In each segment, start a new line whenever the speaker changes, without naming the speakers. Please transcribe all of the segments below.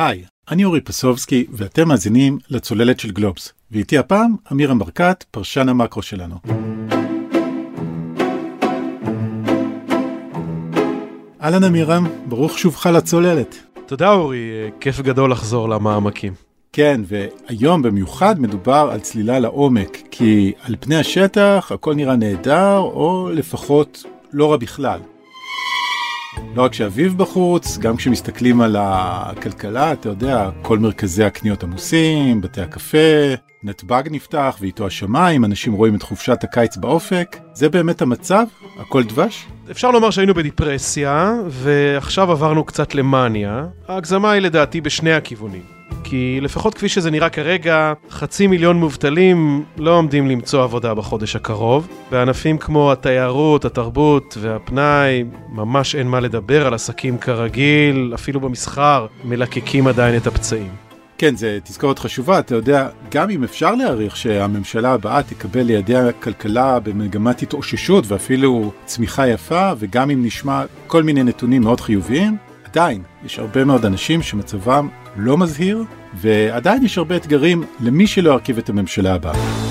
היי, אני אורי פסובסקי ואתם מאזינים לצוללת של גלובס, ואיתי הפעם אמירם ברקת, פרשן המקרו שלנו. אהלן אמירם, ברוך שובך לצוללת.
תודה אורי, כיף גדול לחזור למעמקים.
כן, והיום במיוחד מדובר על צלילה לעומק, כי על פני השטח הכל נראה נהדר, או לפחות לא רע בכלל. לא רק שאביב בחוץ, גם כשמסתכלים על הכלכלה, אתה יודע, כל מרכזי הקניות עמוסים, בתי הקפה, נתב"ג נפתח ואיתו השמיים, אנשים רואים את חופשת הקיץ באופק. זה באמת המצב? הכל דבש?
אפשר לומר שהיינו בדיפרסיה, ועכשיו עברנו קצת למאניה. ההגזמה היא לדעתי בשני הכיוונים. כי לפחות כפי שזה נראה כרגע, חצי מיליון מובטלים לא עומדים למצוא עבודה בחודש הקרוב. בענפים כמו התיירות, התרבות והפנאי, ממש אין מה לדבר על עסקים כרגיל, אפילו במסחר, מלקקים עדיין את הפצעים.
כן, זו תזכורת חשובה, אתה יודע, גם אם אפשר להעריך שהממשלה הבאה תקבל לידי הכלכלה במגמת התאוששות ואפילו צמיחה יפה, וגם אם נשמע כל מיני נתונים מאוד חיוביים, עדיין יש הרבה מאוד אנשים שמצבם לא מזהיר, ועדיין יש הרבה אתגרים למי שלא ירכיב את הממשלה הבאה.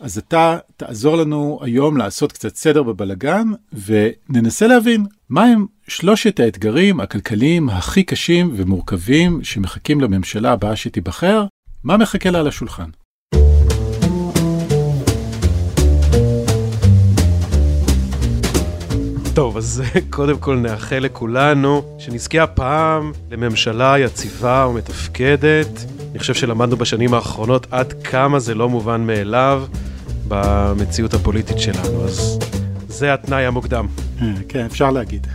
אז אתה תעזור לנו היום לעשות קצת סדר בבלגן, וננסה להבין מהם שלושת האתגרים הכלכליים הכי קשים ומורכבים שמחכים לממשלה הבאה שתיבחר, מה מחכה לה על השולחן.
טוב, אז קודם כל נאחל לכולנו שנזכה הפעם לממשלה יציבה ומתפקדת. אני חושב שלמדנו בשנים האחרונות עד כמה זה לא מובן מאליו במציאות הפוליטית שלנו, אז זה התנאי המוקדם.
כן, אפשר להגיד.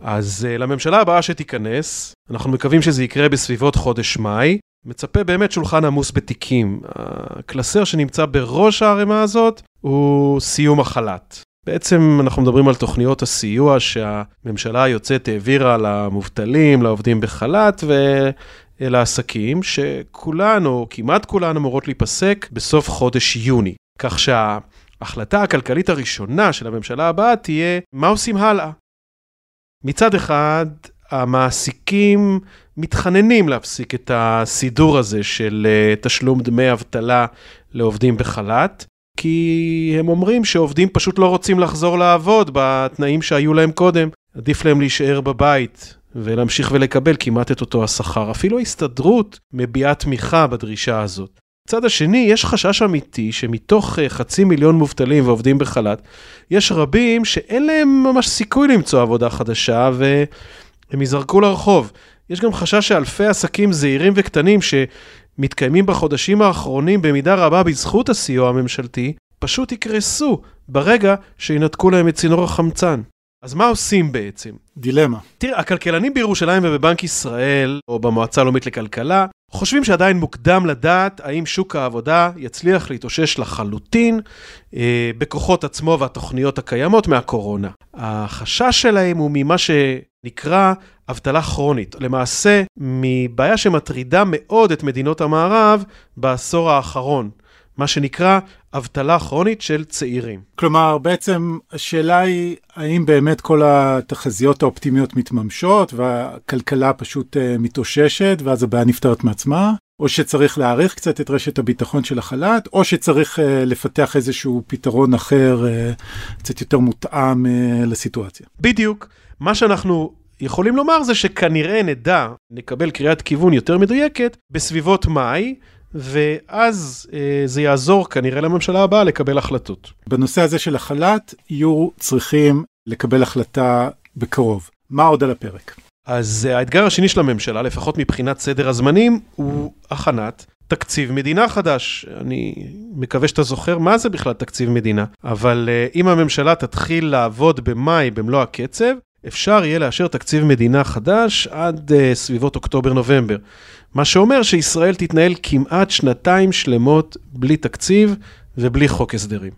אז uh, לממשלה הבאה שתיכנס, אנחנו מקווים שזה יקרה בסביבות חודש מאי. מצפה באמת שולחן עמוס בתיקים. הקלסר שנמצא בראש הערימה הזאת הוא סיום החל"ת. בעצם אנחנו מדברים על תוכניות הסיוע שהממשלה היוצאת העבירה למובטלים, לעובדים בחל"ת ולעסקים, שכולן או כמעט כולן אמורות להיפסק בסוף חודש יוני. כך שההחלטה הכלכלית הראשונה של הממשלה הבאה תהיה מה עושים הלאה. מצד אחד, המעסיקים מתחננים להפסיק את הסידור הזה של אה, תשלום דמי אבטלה לעובדים בחל"ת. כי הם אומרים שעובדים פשוט לא רוצים לחזור לעבוד בתנאים שהיו להם קודם. עדיף להם להישאר בבית ולהמשיך ולקבל כמעט את אותו השכר. אפילו ההסתדרות מביעה תמיכה בדרישה הזאת. מצד השני, יש חשש אמיתי שמתוך אה, חצי מיליון מובטלים ועובדים בחל"ת, יש רבים שאין להם ממש סיכוי למצוא עבודה חדשה והם ייזרקו לרחוב. יש גם חשש שאלפי עסקים זעירים וקטנים ש... מתקיימים בחודשים האחרונים במידה רבה בזכות הסיוע הממשלתי, פשוט יקרסו ברגע שינתקו להם את צינור החמצן. אז מה עושים בעצם?
דילמה.
תראה, הכלכלנים בירושלים ובבנק ישראל, או במועצה הלאומית לכלכלה, חושבים שעדיין מוקדם לדעת האם שוק העבודה יצליח להתאושש לחלוטין אה, בכוחות עצמו והתוכניות הקיימות מהקורונה. החשש שלהם הוא ממה שנקרא אבטלה כרונית. למעשה, מבעיה שמטרידה מאוד את מדינות המערב בעשור האחרון. מה שנקרא אבטלה כרונית של צעירים.
כלומר, בעצם השאלה היא, האם באמת כל התחזיות האופטימיות מתממשות והכלכלה פשוט uh, מתאוששת ואז הבעיה נפתרת מעצמה? או שצריך להעריך קצת את רשת הביטחון של החל"ת, או שצריך uh, לפתח איזשהו פתרון אחר, uh, קצת יותר מותאם uh, לסיטואציה.
בדיוק. מה שאנחנו יכולים לומר זה שכנראה נדע, נקבל קריאת כיוון יותר מדויקת בסביבות מאי, ואז אה, זה יעזור כנראה לממשלה הבאה לקבל החלטות.
בנושא הזה של החל"ת יהיו צריכים לקבל החלטה בקרוב. מה עוד על הפרק?
אז אה, האתגר השני של הממשלה, לפחות מבחינת סדר הזמנים, הוא הכנת תקציב מדינה חדש. אני מקווה שאתה זוכר מה זה בכלל תקציב מדינה. אבל uh, אם הממשלה תתחיל לעבוד במאי במלוא הקצב, אפשר יהיה לאשר תקציב מדינה חדש עד uh, סביבות אוקטובר-נובמבר. מה שאומר שישראל תתנהל כמעט שנתיים שלמות בלי תקציב ובלי חוק הסדרים.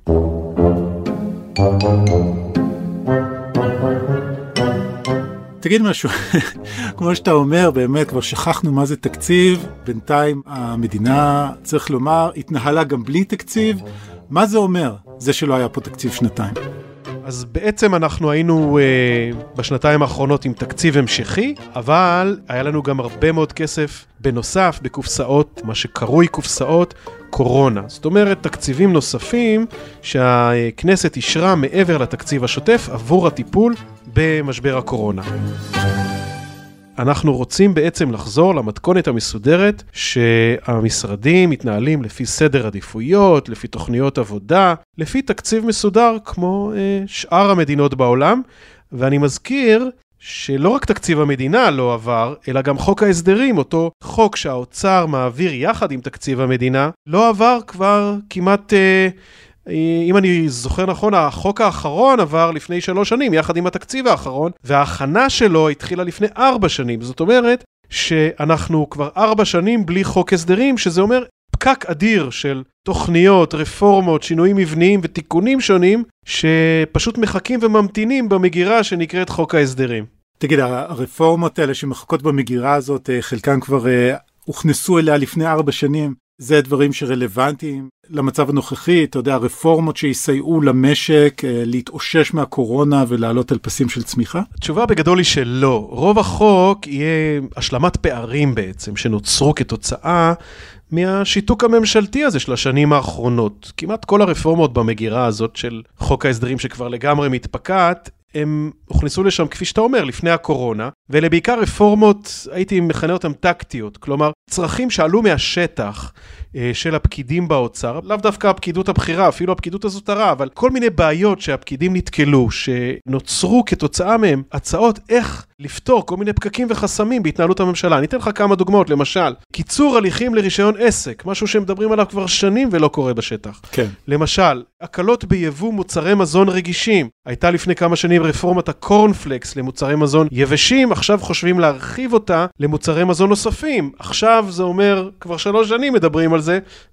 תגיד משהו, כמו שאתה אומר, באמת כבר שכחנו מה זה תקציב, בינתיים המדינה, צריך לומר, התנהלה גם בלי תקציב. מה זה אומר, זה שלא היה פה תקציב שנתיים?
אז בעצם אנחנו היינו אה, בשנתיים האחרונות עם תקציב המשכי, אבל היה לנו גם הרבה מאוד כסף בנוסף בקופסאות, מה שקרוי קופסאות קורונה. זאת אומרת, תקציבים נוספים שהכנסת אישרה מעבר לתקציב השוטף עבור הטיפול במשבר הקורונה. אנחנו רוצים בעצם לחזור למתכונת המסודרת שהמשרדים מתנהלים לפי סדר עדיפויות, לפי תוכניות עבודה, לפי תקציב מסודר כמו אה, שאר המדינות בעולם. ואני מזכיר שלא רק תקציב המדינה לא עבר, אלא גם חוק ההסדרים, אותו חוק שהאוצר מעביר יחד עם תקציב המדינה, לא עבר כבר כמעט... אה, אם אני זוכר נכון, החוק האחרון עבר לפני שלוש שנים, יחד עם התקציב האחרון, וההכנה שלו התחילה לפני ארבע שנים. זאת אומרת שאנחנו כבר ארבע שנים בלי חוק הסדרים, שזה אומר פקק אדיר של תוכניות, רפורמות, שינויים מבניים ותיקונים שונים, שפשוט מחכים וממתינים במגירה שנקראת חוק ההסדרים.
תגיד, הרפורמות האלה שמחכות במגירה הזאת, אה, חלקן כבר אה, הוכנסו אליה לפני ארבע שנים. זה דברים שרלוונטיים למצב הנוכחי, אתה יודע, רפורמות שיסייעו למשק אה, להתאושש מהקורונה ולעלות על פסים של צמיחה?
התשובה בגדול היא שלא. רוב החוק יהיה השלמת פערים בעצם, שנוצרו כתוצאה מהשיתוק הממשלתי הזה של השנים האחרונות. כמעט כל הרפורמות במגירה הזאת של חוק ההסדרים שכבר לגמרי מתפקעת, הם הוכנסו לשם, כפי שאתה אומר, לפני הקורונה, ואלה בעיקר רפורמות, הייתי מכנה אותן טקטיות, כלומר, צרכים שעלו מהשטח של הפקידים באוצר, לאו דווקא הפקידות הבכירה, אפילו הפקידות הזוטרה, אבל כל מיני בעיות שהפקידים נתקלו, שנוצרו כתוצאה מהם הצעות איך לפתור כל מיני פקקים וחסמים בהתנהלות הממשלה. אני אתן לך כמה דוגמאות, למשל, קיצור הליכים לרישיון עסק, משהו שמדברים עליו כבר שנים ולא קורה בשטח.
כן.
למשל, הקלות ביבוא מוצרי מזון רגישים. הייתה לפני כמה שנים רפורמת הקורנפלקס למוצרי מזון יבשים, עכשיו חושבים להרחיב אותה למוצרי מזון נוספים. עכשיו זה אומר, כבר שלוש שנים מדברים על זה,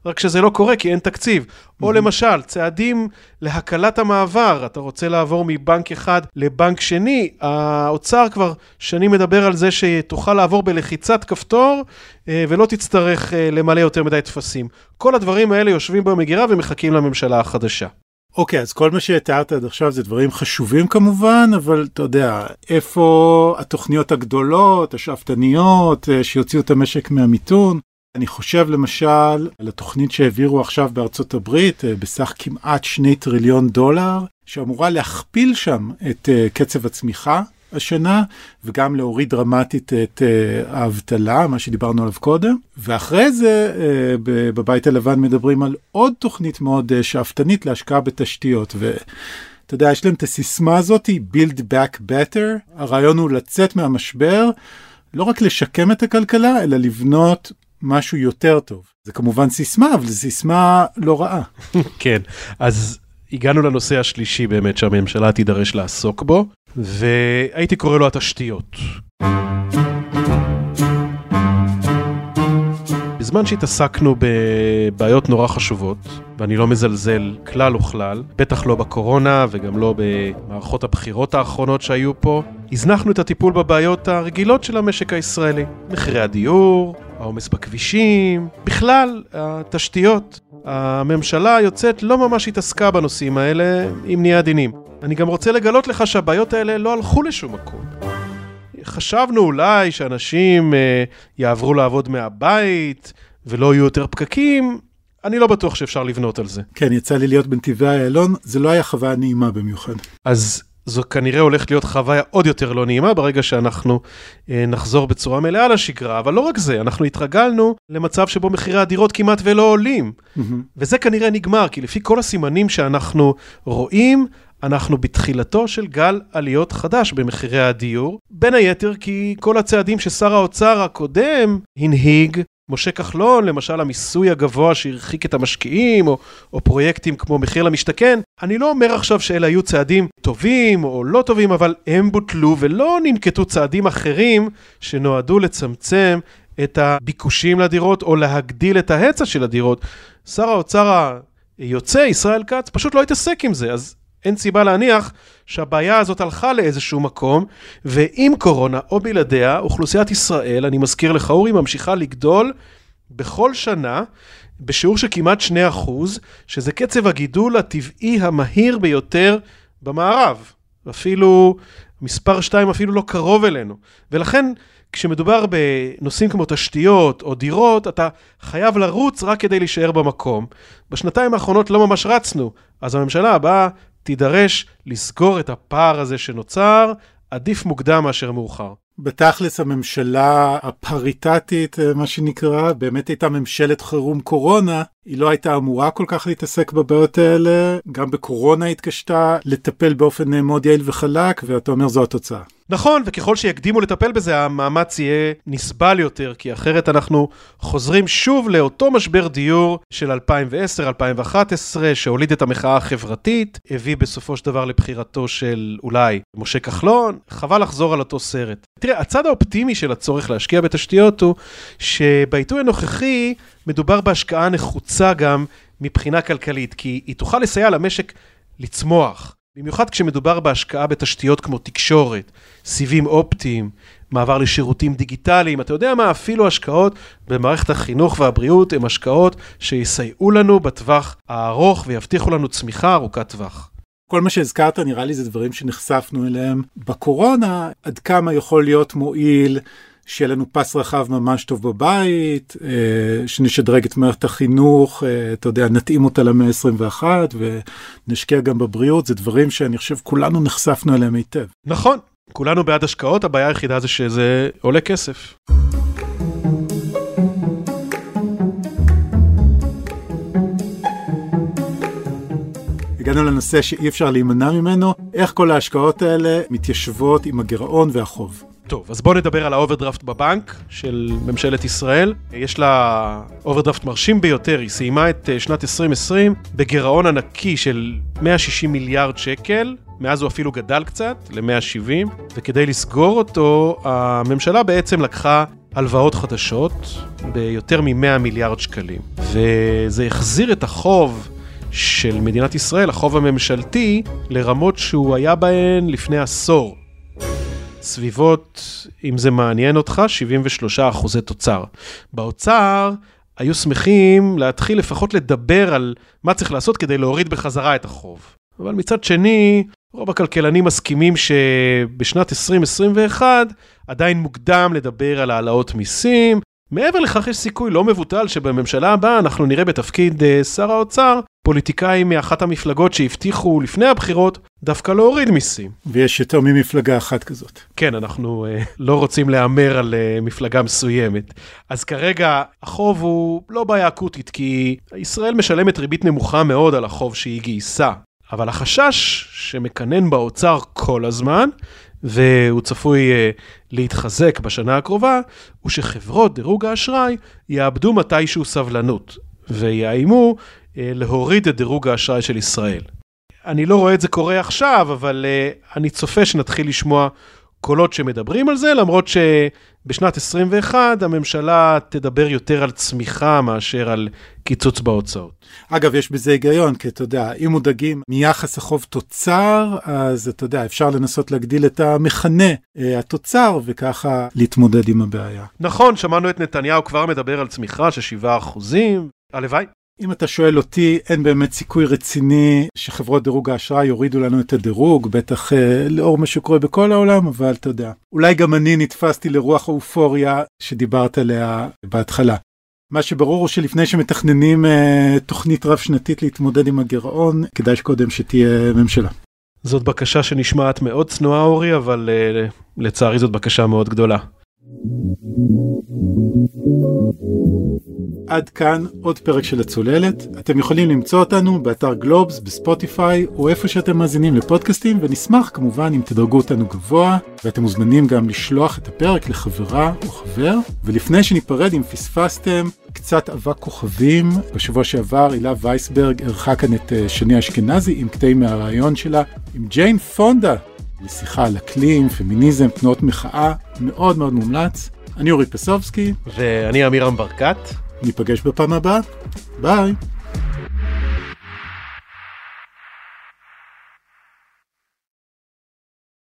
רק שזה לא קורה כי אין תקציב. או למשל, צעדים להקלת המעבר, אתה רוצה לעבור מבנק אחד לבנק שני, האוצר כבר שנים מדבר על זה שתוכל לעבור בלחיצת כפתור אה, ולא תצטרך אה, למלא יותר מדי טפסים. כל הדברים האלה יושבים במגירה ומחכים לממשלה החדשה.
אוקיי, okay, אז כל מה שתיארת עד עכשיו זה דברים חשובים כמובן, אבל אתה יודע, איפה התוכניות הגדולות, השאפתניות, אה, שיוציאו את המשק מהמיתון? אני חושב למשל על התוכנית שהעבירו עכשיו בארצות הברית אה, בסך כמעט שני טריליון דולר, שאמורה להכפיל שם את uh, קצב הצמיחה השנה, וגם להוריד דרמטית את uh, האבטלה, מה שדיברנו עליו קודם. ואחרי זה בבית הלבן מדברים על עוד תוכנית מאוד שאפתנית להשקעה בתשתיות. ו... אתה יודע, יש להם את הסיסמה הזאת, Build Back Better. הרעיון הוא לצאת מהמשבר, לא רק לשקם את הכלכלה, אלא לבנות משהו יותר טוב. זה כמובן סיסמה, אבל זו סיסמה לא רעה.
כן, אז הגענו לנושא השלישי באמת שהממשלה תידרש לעסוק בו, והייתי קורא לו התשתיות. בזמן שהתעסקנו בבעיות נורא חשובות, ואני לא מזלזל כלל וכלל, בטח לא בקורונה וגם לא במערכות הבחירות האחרונות שהיו פה, הזנחנו את הטיפול בבעיות הרגילות של המשק הישראלי. מחירי הדיור, העומס בכבישים, בכלל, התשתיות. הממשלה היוצאת לא ממש התעסקה בנושאים האלה, אם נהיה עדינים. אני גם רוצה לגלות לך שהבעיות האלה לא הלכו לשום מקום. חשבנו אולי שאנשים אה, יעברו לעבוד מהבית ולא יהיו יותר פקקים, אני לא בטוח שאפשר לבנות על זה.
כן, יצא לי להיות בנתיבי איילון, זה לא היה חוויה נעימה במיוחד.
אז זו כנראה הולכת להיות חוויה עוד יותר לא נעימה ברגע שאנחנו אה, נחזור בצורה מלאה לשגרה, אבל לא רק זה, אנחנו התרגלנו למצב שבו מחירי הדירות כמעט ולא עולים. Mm-hmm. וזה כנראה נגמר, כי לפי כל הסימנים שאנחנו רואים, אנחנו בתחילתו של גל עליות חדש במחירי הדיור, בין היתר כי כל הצעדים ששר האוצר הקודם הנהיג משה כחלון, למשל המיסוי הגבוה שהרחיק את המשקיעים, או, או פרויקטים כמו מחיר למשתכן, אני לא אומר עכשיו שאלה היו צעדים טובים או לא טובים, אבל הם בוטלו ולא ננקטו צעדים אחרים שנועדו לצמצם את הביקושים לדירות או להגדיל את ההיצע של הדירות. שר האוצר היוצא, ישראל כץ, פשוט לא התעסק עם זה, אז אין סיבה להניח שהבעיה הזאת הלכה לאיזשהו מקום, ועם קורונה או בלעדיה, אוכלוסיית ישראל, אני מזכיר לך, אורי, ממשיכה לגדול בכל שנה בשיעור של כמעט 2%, שזה קצב הגידול הטבעי המהיר ביותר במערב. אפילו מספר 2 אפילו לא קרוב אלינו. ולכן, כשמדובר בנושאים כמו תשתיות או דירות, אתה חייב לרוץ רק כדי להישאר במקום. בשנתיים האחרונות לא ממש רצנו, אז הממשלה הבאה תידרש לסגור את הפער הזה שנוצר, עדיף מוקדם מאשר מאוחר.
בתכלס הממשלה הפריטטית, אה, מה שנקרא, באמת הייתה ממשלת חירום קורונה, היא לא הייתה אמורה כל כך להתעסק בבעיות האלה, גם בקורונה התקשתה לטפל באופן אה, מאוד יעיל וחלק, ואתה אומר זו התוצאה.
נכון, וככל שיקדימו לטפל בזה, המאמץ יהיה נסבל יותר, כי אחרת אנחנו חוזרים שוב לאותו משבר דיור של 2010-2011, שהוליד את המחאה החברתית, הביא בסופו של דבר לבחירתו של אולי משה כחלון, חבל לחזור על אותו סרט. תראה, הצד האופטימי של הצורך להשקיע בתשתיות הוא שבעיתוי הנוכחי מדובר בהשקעה נחוצה גם מבחינה כלכלית, כי היא תוכל לסייע למשק לצמוח. במיוחד כשמדובר בהשקעה בתשתיות כמו תקשורת, סיבים אופטיים, מעבר לשירותים דיגיטליים, אתה יודע מה, אפילו השקעות במערכת החינוך והבריאות הן השקעות שיסייעו לנו בטווח הארוך ויבטיחו לנו צמיחה ארוכת טווח.
כל מה שהזכרת נראה לי זה דברים שנחשפנו אליהם בקורונה, עד כמה יכול להיות מועיל שיהיה לנו פס רחב ממש טוב בבית, אה, שנשדרג את מערכת החינוך, אה, אתה יודע, נתאים אותה למאה ה-21 ונשקיע גם בבריאות, זה דברים שאני חושב כולנו נחשפנו אליהם היטב.
נכון, כולנו בעד השקעות, הבעיה היחידה זה שזה עולה כסף.
הגענו לנושא שאי אפשר להימנע ממנו, איך כל ההשקעות האלה מתיישבות עם הגירעון והחוב.
טוב, אז בואו נדבר על האוברדרפט בבנק של ממשלת ישראל. יש לה אוברדרפט מרשים ביותר, היא סיימה את אה, שנת 2020 בגירעון ענקי של 160 מיליארד שקל, מאז הוא אפילו גדל קצת ל-170, וכדי לסגור אותו, הממשלה בעצם לקחה הלוואות חדשות ביותר מ-100 מיליארד שקלים. וזה החזיר את החוב של מדינת ישראל, החוב הממשלתי, לרמות שהוא היה בהן לפני עשור. סביבות, אם זה מעניין אותך, 73 אחוזי תוצר. באוצר היו שמחים להתחיל לפחות לדבר על מה צריך לעשות כדי להוריד בחזרה את החוב. אבל מצד שני, רוב הכלכלנים מסכימים שבשנת 2021 עדיין מוקדם לדבר על העלאות מיסים, מעבר לכך יש סיכוי לא מבוטל שבממשלה הבאה אנחנו נראה בתפקיד uh, שר האוצר פוליטיקאים מאחת המפלגות שהבטיחו לפני הבחירות דווקא להוריד מיסים.
ויש יותר ממפלגה אחת כזאת.
כן, אנחנו uh, לא רוצים להמר על uh, מפלגה מסוימת. אז כרגע החוב הוא לא בעיה אקוטית, כי ישראל משלמת ריבית נמוכה מאוד על החוב שהיא גייסה. אבל החשש שמקנן באוצר כל הזמן, והוא צפוי uh, להתחזק בשנה הקרובה, הוא שחברות דירוג האשראי יאבדו מתישהו סבלנות, ויאיימו uh, להוריד את דירוג האשראי של ישראל. אני לא רואה את זה קורה עכשיו, אבל uh, אני צופה שנתחיל לשמוע קולות שמדברים על זה, למרות שבשנת 21 הממשלה תדבר יותר על צמיחה מאשר על קיצוץ בהוצאות.
אגב, יש בזה היגיון, כי אתה יודע, אם מודאגים מיחס החוב תוצר, אז אתה יודע, אפשר לנסות להגדיל את המכנה אה, התוצר, וככה להתמודד עם הבעיה.
נכון, שמענו את נתניהו כבר מדבר על צמיחה של 7 אחוזים, הלוואי.
אם אתה שואל אותי, אין באמת סיכוי רציני שחברות דירוג האשראי יורידו לנו את הדירוג, בטח אה, לאור מה שקורה בכל העולם, אבל אתה יודע. אולי גם אני נתפסתי לרוח האופוריה שדיברת עליה בהתחלה. מה שברור הוא שלפני שמתכננים אה, תוכנית רב שנתית להתמודד עם הגירעון, כדאי שקודם שתהיה ממשלה.
זאת בקשה שנשמעת מאוד צנועה אורי, אבל אה, לצערי זאת בקשה מאוד גדולה.
עד כאן עוד פרק של הצוללת. אתם יכולים למצוא אותנו באתר גלובס, בספוטיפיי, או איפה שאתם מאזינים לפודקאסטים, ונשמח כמובן אם תדרגו אותנו גבוה, ואתם מוזמנים גם לשלוח את הפרק לחברה או חבר. ולפני שניפרד, אם פספסתם, קצת אבק כוכבים. בשבוע שעבר הילה וייסברג ערכה כאן את אה, שני אשכנזי עם קטעים מהרעיון שלה עם ג'יין פונדה. לשיחה על אקלים, פמיניזם, תנועות מחאה, מאוד מאוד מומלץ. אני אורי פסובסקי.
ואני עמירם ברקת.
ניפגש בפעם הבאה. ביי.